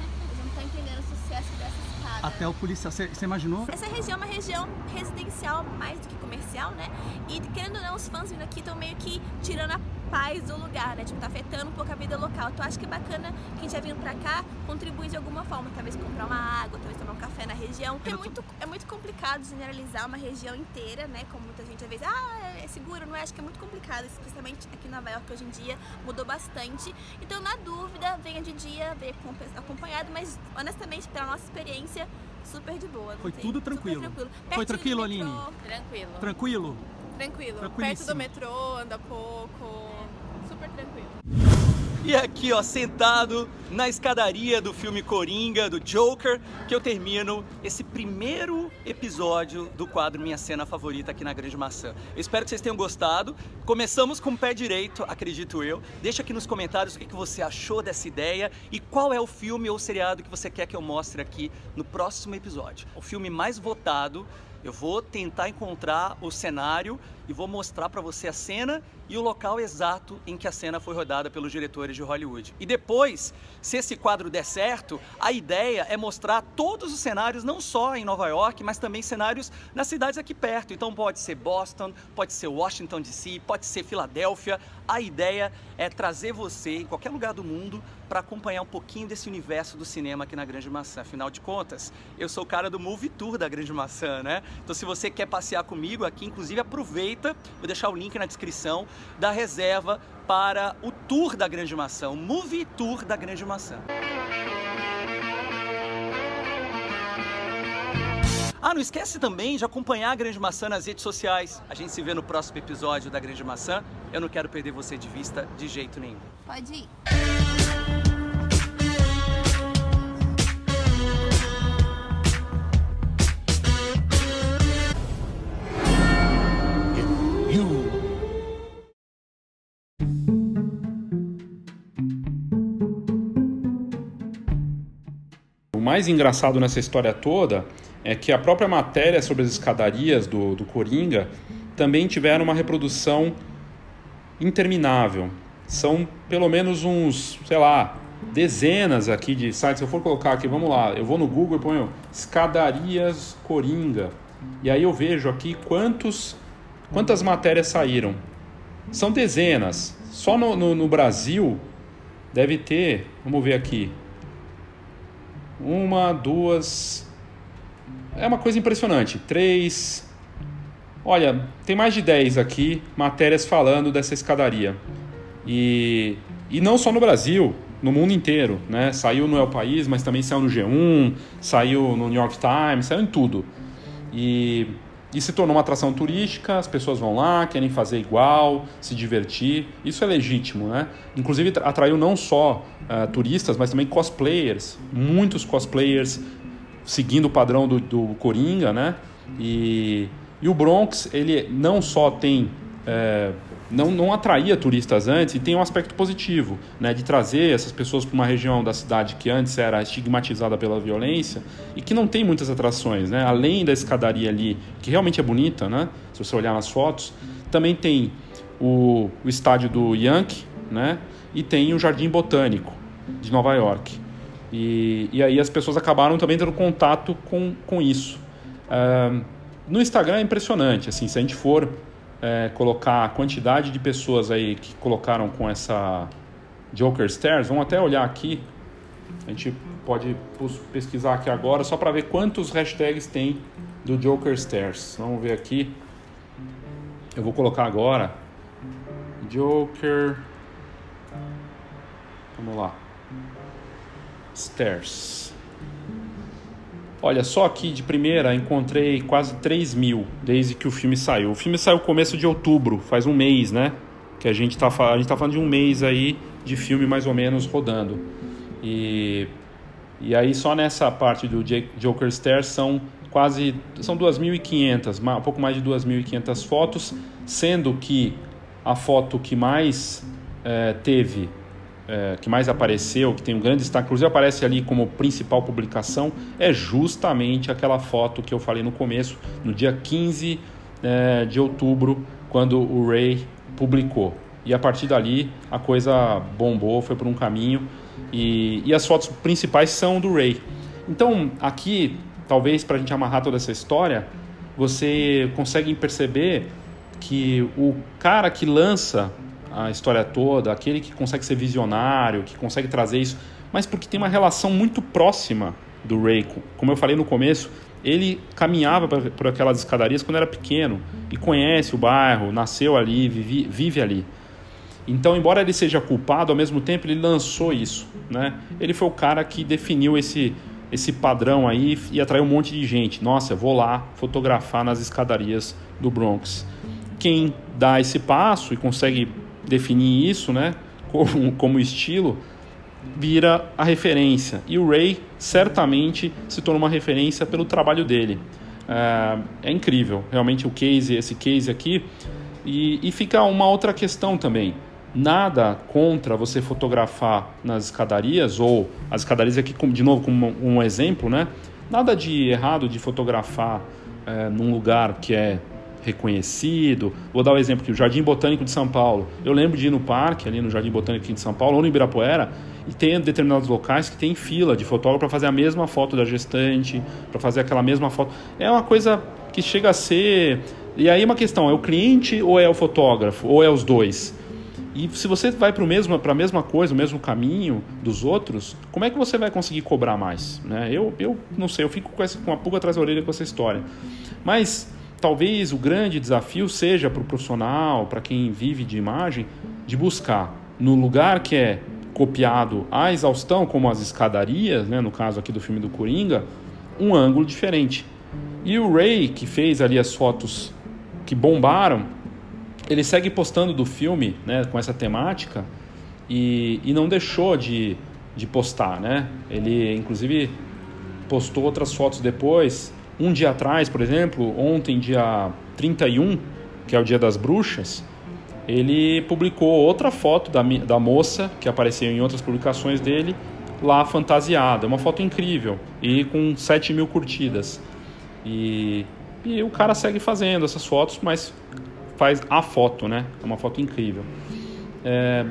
Eles não estão entendendo o sucesso dessa escada. Até o policial, você imaginou? Essa região é uma região residencial mais do que comercial, né? E querendo ou não, os fãs vindo aqui estão meio que tirando a paz do lugar, né? Tipo, tá afetando um pouco a vida local. Então acho que é bacana quem já vindo pra cá contribuir de alguma forma. Talvez comprar uma água, talvez tomar um café na região. É muito, é muito complicado generalizar uma região inteira, né? Como muita gente às vezes, ah, é seguro, não é? Acho que é muito complicado, especialmente aqui em Nova York hoje em dia, mudou bastante. Então, na dúvida, venha de dia, venha com- acompanhado, mas honestamente, pela nossa experiência, super de boa. não Foi tem- tudo super tranquilo. tranquilo. Foi tranquilo, metrô. Aline? Tranquilo. Tranquilo? Tranquilo. Perto do metrô, anda pouco. Super tranquilo. E aqui, ó, sentado na escadaria do filme Coringa, do Joker, que eu termino esse primeiro episódio do quadro Minha Cena Favorita aqui na Grande Maçã. Eu espero que vocês tenham gostado. Começamos com o pé direito, acredito eu. Deixa aqui nos comentários o que você achou dessa ideia e qual é o filme ou seriado que você quer que eu mostre aqui no próximo episódio. O filme mais votado eu vou tentar encontrar o cenário e vou mostrar para você a cena e o local exato em que a cena foi rodada pelos diretores de Hollywood. E depois, se esse quadro der certo, a ideia é mostrar todos os cenários, não só em Nova York, mas também cenários nas cidades aqui perto. Então pode ser Boston, pode ser Washington DC, pode ser Filadélfia. A ideia é trazer você em qualquer lugar do mundo para acompanhar um pouquinho desse universo do cinema aqui na Grande Maçã. Afinal de contas, eu sou o cara do Movie Tour da Grande Maçã, né? Então se você quer passear comigo aqui, inclusive aproveita, vou deixar o link na descrição da reserva para o tour da Grande Maçã, o Movie Tour da Grande Maçã. Ah, não esquece também de acompanhar a Grande Maçã nas redes sociais. A gente se vê no próximo episódio da Grande Maçã. Eu não quero perder você de vista de jeito nenhum. Pode ir. Mais engraçado nessa história toda é que a própria matéria sobre as escadarias do, do Coringa também tiveram uma reprodução interminável. São pelo menos uns, sei lá, dezenas aqui de sites. Se eu for colocar aqui, vamos lá, eu vou no Google e ponho escadarias Coringa. E aí eu vejo aqui quantos, quantas matérias saíram. São dezenas. Só no, no, no Brasil deve ter, vamos ver aqui, uma, duas. É uma coisa impressionante. Três. Olha, tem mais de 10 aqui matérias falando dessa escadaria. E E não só no Brasil, no mundo inteiro, né? Saiu no El País, mas também saiu no G1, saiu no New York Times, saiu em tudo. E, e se tornou uma atração turística, as pessoas vão lá, querem fazer igual, se divertir. Isso é legítimo, né? Inclusive atraiu não só uh, turistas, mas também cosplayers. Muitos cosplayers seguindo o padrão do, do Coringa, né? E, e o Bronx, ele não só tem... É, não, não atraía turistas antes e tem um aspecto positivo, né, de trazer essas pessoas para uma região da cidade que antes era estigmatizada pela violência e que não tem muitas atrações, né, além da escadaria ali, que realmente é bonita, né, se você olhar nas fotos, também tem o, o estádio do Yankee, né, e tem o Jardim Botânico de Nova York. E, e aí as pessoas acabaram também tendo contato com, com isso. Uh, no Instagram é impressionante, assim, se a gente for é, colocar a quantidade de pessoas aí que colocaram com essa Joker Stairs, vamos até olhar aqui. A gente pode pesquisar aqui agora só para ver quantos hashtags tem do Joker Stairs. Vamos ver aqui. Eu vou colocar agora Joker. Vamos lá. Stairs. Olha, só aqui de primeira encontrei quase 3 mil desde que o filme saiu. O filme saiu começo de outubro, faz um mês, né? Que a gente tá, a gente tá falando de um mês aí de filme mais ou menos rodando. E, e aí só nessa parte do Joker Stairs são quase são 2.500, um pouco mais de 2.500 fotos, sendo que a foto que mais é, teve é, que mais apareceu, que tem um grande destaque, inclusive aparece ali como principal publicação, é justamente aquela foto que eu falei no começo, no dia 15 é, de outubro, quando o Ray publicou. E a partir dali a coisa bombou, foi por um caminho, e, e as fotos principais são do Ray. Então, aqui, talvez para a gente amarrar toda essa história, você consegue perceber que o cara que lança a história toda, aquele que consegue ser visionário, que consegue trazer isso, mas porque tem uma relação muito próxima do Ray. Como eu falei no começo, ele caminhava por aquelas escadarias quando era pequeno e conhece o bairro, nasceu ali, vive, vive ali. Então, embora ele seja culpado, ao mesmo tempo ele lançou isso, né? Ele foi o cara que definiu esse esse padrão aí e atraiu um monte de gente. Nossa, vou lá fotografar nas escadarias do Bronx. Quem dá esse passo e consegue definir isso, né, como, como estilo, vira a referência. E o Ray certamente se tornou uma referência pelo trabalho dele. É, é incrível, realmente o case, esse case aqui. E, e fica uma outra questão também. Nada contra você fotografar nas escadarias, ou as escadarias aqui, de novo, como um exemplo, né? Nada de errado de fotografar é, num lugar que é reconhecido. Vou dar o um exemplo aqui, o Jardim Botânico de São Paulo. Eu lembro de ir no parque, ali no Jardim Botânico de São Paulo, ou no Ibirapuera, e tem determinados locais que tem fila de fotógrafo para fazer a mesma foto da gestante, para fazer aquela mesma foto. É uma coisa que chega a ser. E aí uma questão, é o cliente ou é o fotógrafo? Ou é os dois? E se você vai para a mesma coisa, o mesmo caminho dos outros, como é que você vai conseguir cobrar mais? Né? Eu, eu não sei, eu fico com, essa, com a pulga atrás da orelha com essa história. Mas talvez o grande desafio seja para o profissional, para quem vive de imagem, de buscar no lugar que é copiado à exaustão, como as escadarias, né, no caso aqui do filme do Coringa, um ângulo diferente. E o Ray, que fez ali as fotos que bombaram, ele segue postando do filme né, com essa temática e, e não deixou de, de postar. Né? Ele, inclusive, postou outras fotos depois um dia atrás, por exemplo, ontem, dia 31, que é o dia das bruxas, ele publicou outra foto da, da moça, que apareceu em outras publicações dele, lá fantasiada. Uma foto incrível e com 7 mil curtidas. E, e o cara segue fazendo essas fotos, mas faz a foto, né? É uma foto incrível. É,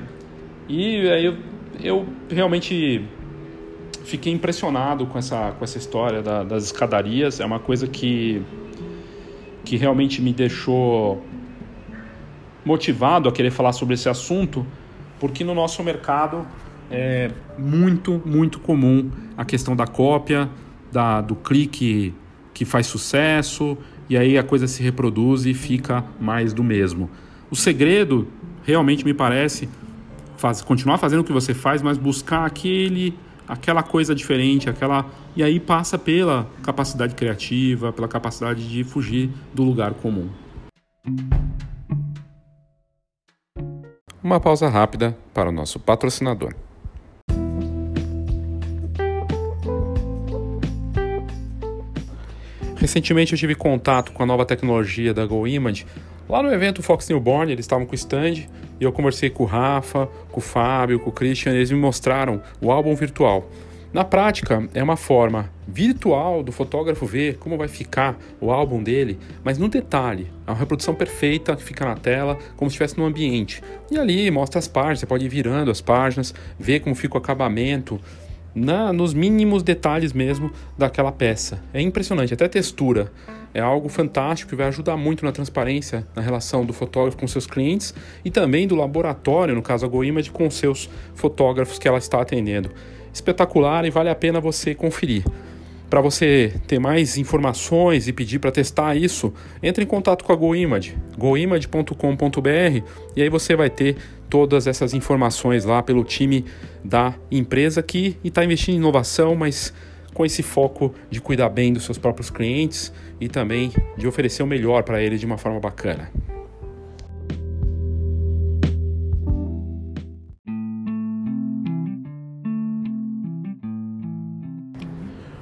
e aí eu, eu realmente fiquei impressionado com essa, com essa história da, das escadarias. É uma coisa que, que realmente me deixou motivado a querer falar sobre esse assunto, porque no nosso mercado é muito, muito comum a questão da cópia, da, do clique que faz sucesso, e aí a coisa se reproduz e fica mais do mesmo. O segredo, realmente me parece, faz, continuar fazendo o que você faz, mas buscar aquele aquela coisa diferente, aquela e aí passa pela capacidade criativa, pela capacidade de fugir do lugar comum. Uma pausa rápida para o nosso patrocinador. Recentemente eu tive contato com a nova tecnologia da GoImage lá no evento Fox Newborn, eles estavam com o stand e eu conversei com o Rafa, com o Fábio, com o Christian, eles me mostraram o álbum virtual. Na prática, é uma forma virtual do fotógrafo ver como vai ficar o álbum dele, mas no detalhe. É uma reprodução perfeita que fica na tela, como se estivesse no ambiente. E ali mostra as páginas, você pode ir virando as páginas, ver como fica o acabamento, na, nos mínimos detalhes mesmo daquela peça. É impressionante, até textura. É algo fantástico que vai ajudar muito na transparência na relação do fotógrafo com seus clientes e também do laboratório, no caso a GoImage, com seus fotógrafos que ela está atendendo. Espetacular e vale a pena você conferir. Para você ter mais informações e pedir para testar isso, entre em contato com a GoImage, goimage.com.br e aí você vai ter todas essas informações lá pelo time da empresa que está investindo em inovação, mas com esse foco de cuidar bem dos seus próprios clientes e também de oferecer o melhor para eles de uma forma bacana.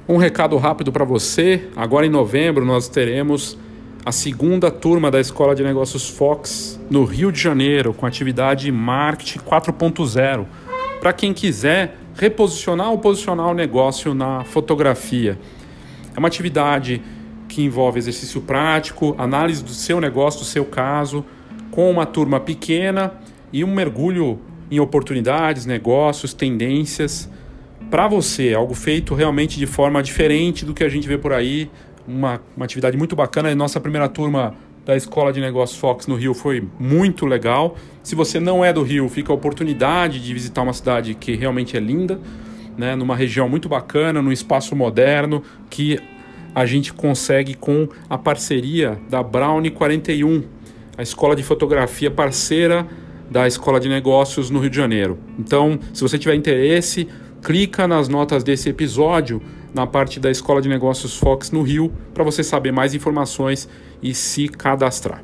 Um recado rápido para você: agora em novembro nós teremos a segunda turma da Escola de Negócios Fox no Rio de Janeiro, com atividade Marketing 4.0, para quem quiser reposicionar ou posicionar o negócio na fotografia. É uma atividade que envolve exercício prático, análise do seu negócio, do seu caso, com uma turma pequena e um mergulho em oportunidades, negócios, tendências para você, algo feito realmente de forma diferente do que a gente vê por aí, uma, uma atividade muito bacana. Nossa primeira turma da Escola de Negócios Fox no Rio foi muito legal. Se você não é do Rio, fica a oportunidade de visitar uma cidade que realmente é linda, né, numa região muito bacana, num espaço moderno que a gente consegue com a parceria da Brownie 41, a escola de fotografia parceira da Escola de Negócios no Rio de Janeiro. Então, se você tiver interesse, clica nas notas desse episódio na parte da Escola de Negócios Fox no Rio para você saber mais informações e se cadastrar.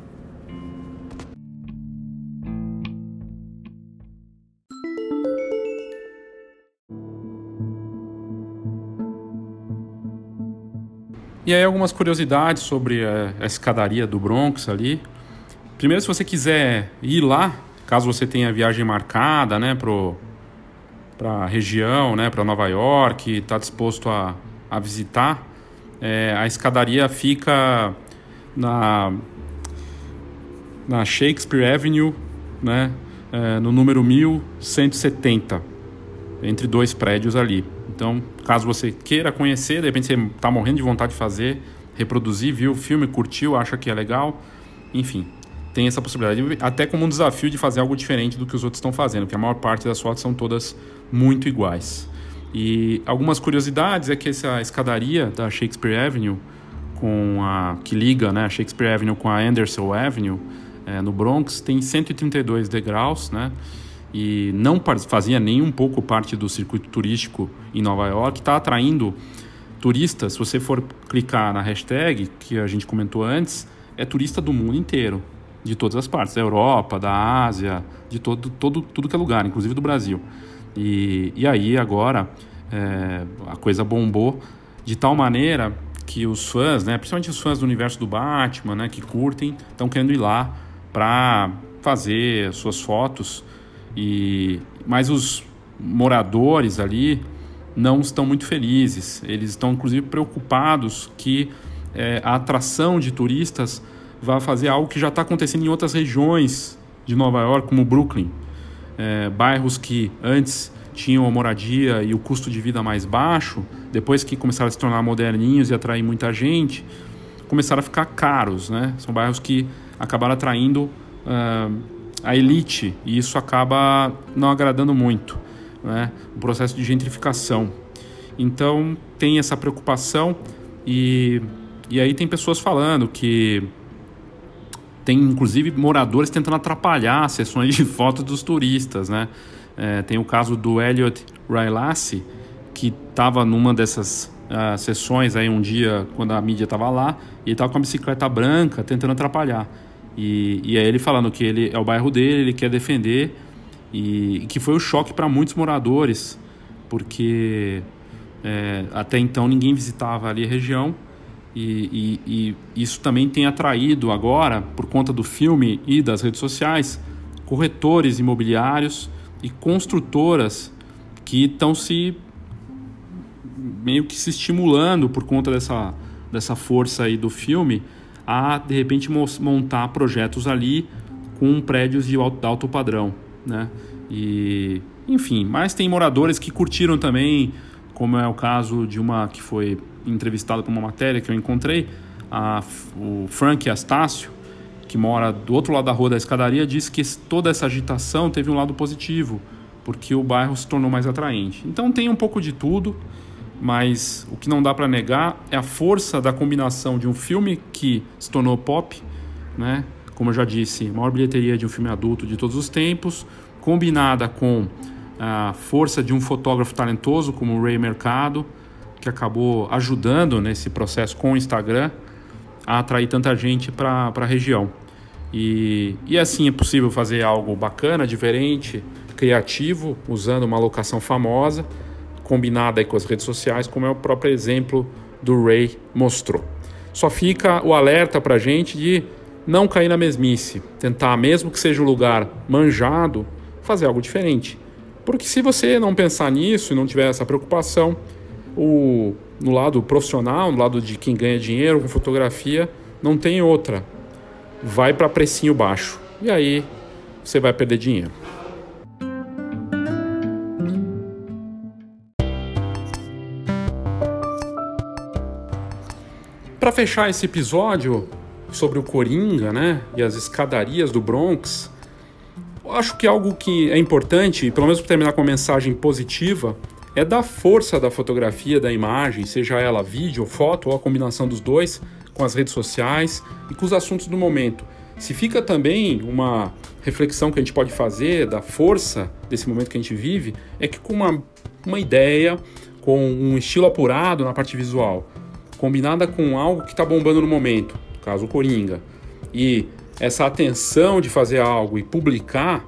E aí algumas curiosidades sobre a escadaria do Bronx ali. Primeiro, se você quiser ir lá, caso você tenha viagem marcada, né, pro para a região, né, para Nova York, está disposto a, a visitar, é, a escadaria fica na, na Shakespeare Avenue, né, é, no número 1170, entre dois prédios ali. Então, caso você queira conhecer, de repente você está morrendo de vontade de fazer, reproduzir, viu o filme, curtiu, acha que é legal, enfim, tem essa possibilidade, até como um desafio de fazer algo diferente do que os outros estão fazendo, porque a maior parte das fotos são todas muito iguais. E algumas curiosidades é que essa escadaria da Shakespeare Avenue, com a, que liga né, a Shakespeare Avenue com a Anderson Avenue, é, no Bronx, tem 132 degraus, né? E não fazia nem um pouco parte do circuito turístico em Nova York, está atraindo turistas. Se você for clicar na hashtag que a gente comentou antes, é turista do mundo inteiro, de todas as partes, da Europa, da Ásia, de todo, todo, tudo que é lugar, inclusive do Brasil. E, e aí agora é, a coisa bombou de tal maneira que os fãs, né, principalmente os fãs do universo do Batman, né, que curtem, estão querendo ir lá para fazer suas fotos. E mas os moradores ali não estão muito felizes. Eles estão inclusive preocupados que é, a atração de turistas vai fazer algo que já está acontecendo em outras regiões de Nova York, como Brooklyn é, bairros que antes tinham a moradia e o custo de vida mais baixo, depois que começaram a se tornar moderninhos e atrair muita gente, começaram a ficar caros, né? São bairros que acabaram atraindo uh, a elite e isso acaba não agradando muito, né? O processo de gentrificação. Então tem essa preocupação e, e aí tem pessoas falando que tem inclusive moradores tentando atrapalhar sessões de fotos dos turistas, né? É, tem o caso do Elliot Railassi, que estava numa dessas uh, sessões aí um dia quando a mídia estava lá e ele estava com a bicicleta branca tentando atrapalhar. E, e aí ele falando que ele é o bairro dele, ele quer defender e, e que foi o um choque para muitos moradores, porque é, até então ninguém visitava ali a região e, e, e, isso também tem atraído agora, por conta do filme e das redes sociais, corretores imobiliários e construtoras que estão se meio que se estimulando por conta dessa, dessa força aí do filme a de repente montar projetos ali com prédios de alto, alto padrão, né? E enfim, mas tem moradores que curtiram também, como é o caso de uma que foi entrevistada para uma matéria que eu encontrei, a, o Frank Astácio, que mora do outro lado da rua da escadaria, disse que toda essa agitação teve um lado positivo, porque o bairro se tornou mais atraente. Então tem um pouco de tudo, mas o que não dá para negar é a força da combinação de um filme que se tornou pop, né? Como eu já disse, maior bilheteria de um filme adulto de todos os tempos, combinada com a força de um fotógrafo talentoso como o Ray Mercado, que acabou ajudando nesse processo com o Instagram a atrair tanta gente para a região. E, e assim é possível fazer algo bacana, diferente, criativo, usando uma locação famosa, combinada com as redes sociais, como é o próprio exemplo do Ray mostrou. Só fica o alerta para a gente de não cair na mesmice, tentar, mesmo que seja um lugar manjado, fazer algo diferente. Porque se você não pensar nisso e não tiver essa preocupação, o, no lado profissional, no lado de quem ganha dinheiro com fotografia, não tem outra. Vai para precinho baixo. E aí você vai perder dinheiro. Para fechar esse episódio sobre o Coringa, né, e as escadarias do Bronx, acho que algo que é importante, pelo menos para terminar com uma mensagem positiva, é da força da fotografia, da imagem, seja ela vídeo, foto ou a combinação dos dois, com as redes sociais e com os assuntos do momento. Se fica também uma reflexão que a gente pode fazer da força desse momento que a gente vive, é que com uma, uma ideia, com um estilo apurado na parte visual, combinada com algo que está bombando no momento, no caso o Coringa, e essa atenção de fazer algo e publicar,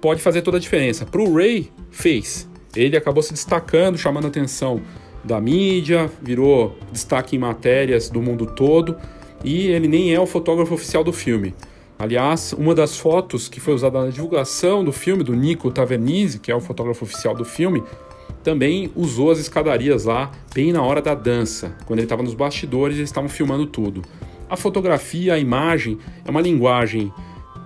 pode fazer toda a diferença. Para o Ray, fez ele acabou se destacando, chamando a atenção da mídia, virou destaque em matérias do mundo todo e ele nem é o fotógrafo oficial do filme. Aliás, uma das fotos que foi usada na divulgação do filme, do Nico Tavernise, que é o fotógrafo oficial do filme, também usou as escadarias lá, bem na hora da dança. Quando ele estava nos bastidores, eles estavam filmando tudo. A fotografia, a imagem, é uma linguagem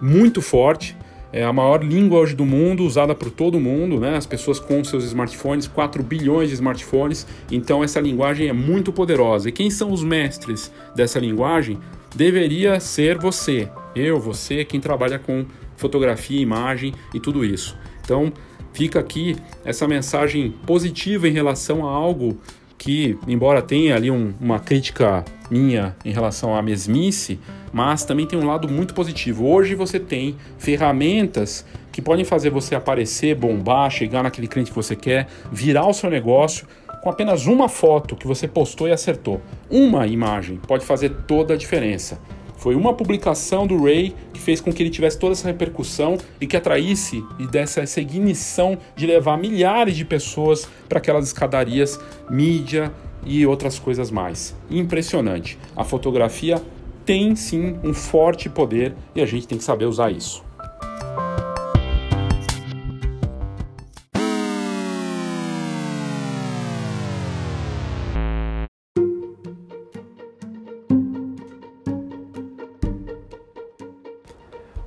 muito forte é a maior língua hoje do mundo, usada por todo mundo, né? As pessoas com seus smartphones, 4 bilhões de smartphones, então essa linguagem é muito poderosa. E quem são os mestres dessa linguagem? Deveria ser você, eu, você, quem trabalha com fotografia, imagem e tudo isso. Então, fica aqui essa mensagem positiva em relação a algo que, embora tenha ali um, uma crítica minha em relação à mesmice, mas também tem um lado muito positivo. Hoje você tem ferramentas que podem fazer você aparecer, bombar, chegar naquele cliente que você quer, virar o seu negócio com apenas uma foto que você postou e acertou. Uma imagem pode fazer toda a diferença. Foi uma publicação do Ray que fez com que ele tivesse toda essa repercussão e que atraísse e desse essa ignição de levar milhares de pessoas para aquelas escadarias, mídia e outras coisas mais. Impressionante. A fotografia tem sim um forte poder e a gente tem que saber usar isso.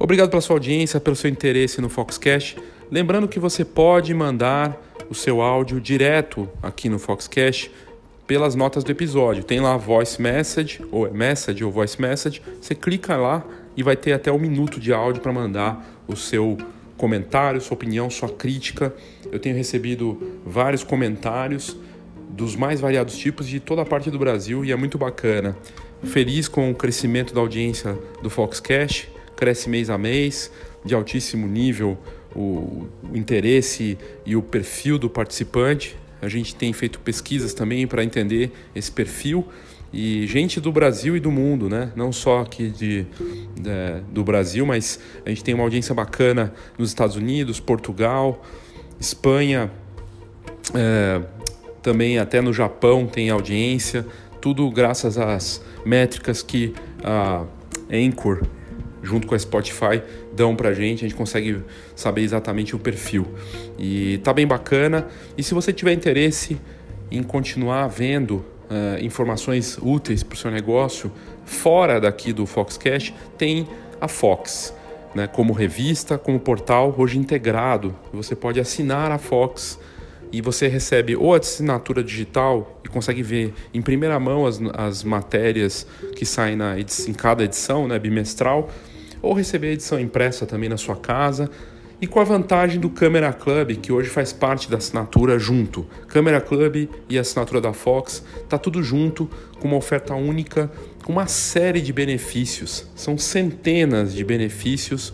Obrigado pela sua audiência, pelo seu interesse no Foxcast. Lembrando que você pode mandar o seu áudio direto aqui no Foxcast pelas notas do episódio. Tem lá voice message, ou é message ou voice message. Você clica lá e vai ter até um minuto de áudio para mandar o seu comentário, sua opinião, sua crítica. Eu tenho recebido vários comentários dos mais variados tipos de toda a parte do Brasil e é muito bacana. Feliz com o crescimento da audiência do Foxcast, cresce mês a mês, de altíssimo nível o, o interesse e o perfil do participante. A gente tem feito pesquisas também para entender esse perfil e gente do Brasil e do mundo, né? Não só aqui de, de, do Brasil, mas a gente tem uma audiência bacana nos Estados Unidos, Portugal, Espanha, é, também até no Japão tem audiência. Tudo graças às métricas que a Anchor, junto com a Spotify, dão pra gente. A gente consegue saber exatamente o perfil. E tá bem bacana. E se você tiver interesse em continuar vendo uh, informações úteis para o seu negócio fora daqui do Foxcast, tem a Fox. Né, como revista, como portal, hoje integrado. Você pode assinar a Fox e você recebe ou a assinatura digital e consegue ver em primeira mão as, as matérias que saem na em cada edição, né, bimestral, ou receber a edição impressa também na sua casa e com a vantagem do Camera Club, que hoje faz parte da assinatura junto. Camera Club e a assinatura da Fox, tá tudo junto, com uma oferta única, com uma série de benefícios. São centenas de benefícios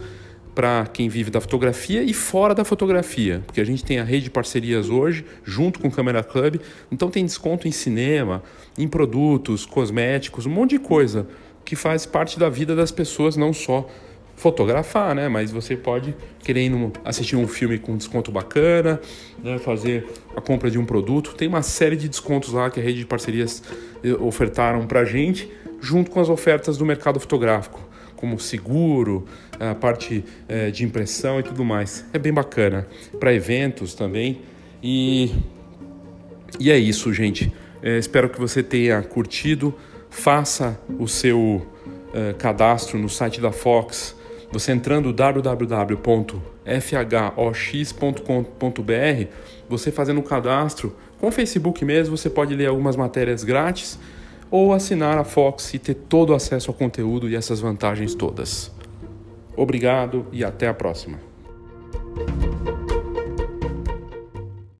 para quem vive da fotografia e fora da fotografia, porque a gente tem a rede de parcerias hoje, junto com o Camera Club, então tem desconto em cinema, em produtos, cosméticos, um monte de coisa que faz parte da vida das pessoas, não só fotografar, né? Mas você pode querer assistir um filme com desconto bacana, né? fazer a compra de um produto. Tem uma série de descontos lá que a rede de parcerias eh, ofertaram para gente, junto com as ofertas do mercado fotográfico, como seguro, a parte é, de impressão e tudo mais. É bem bacana para eventos também. E e é isso, gente. É, espero que você tenha curtido. Faça o seu uh, cadastro no site da Fox você entrando www.fhox.com.br, você fazendo o cadastro com o Facebook mesmo, você pode ler algumas matérias grátis ou assinar a Fox e ter todo o acesso ao conteúdo e essas vantagens todas. Obrigado e até a próxima.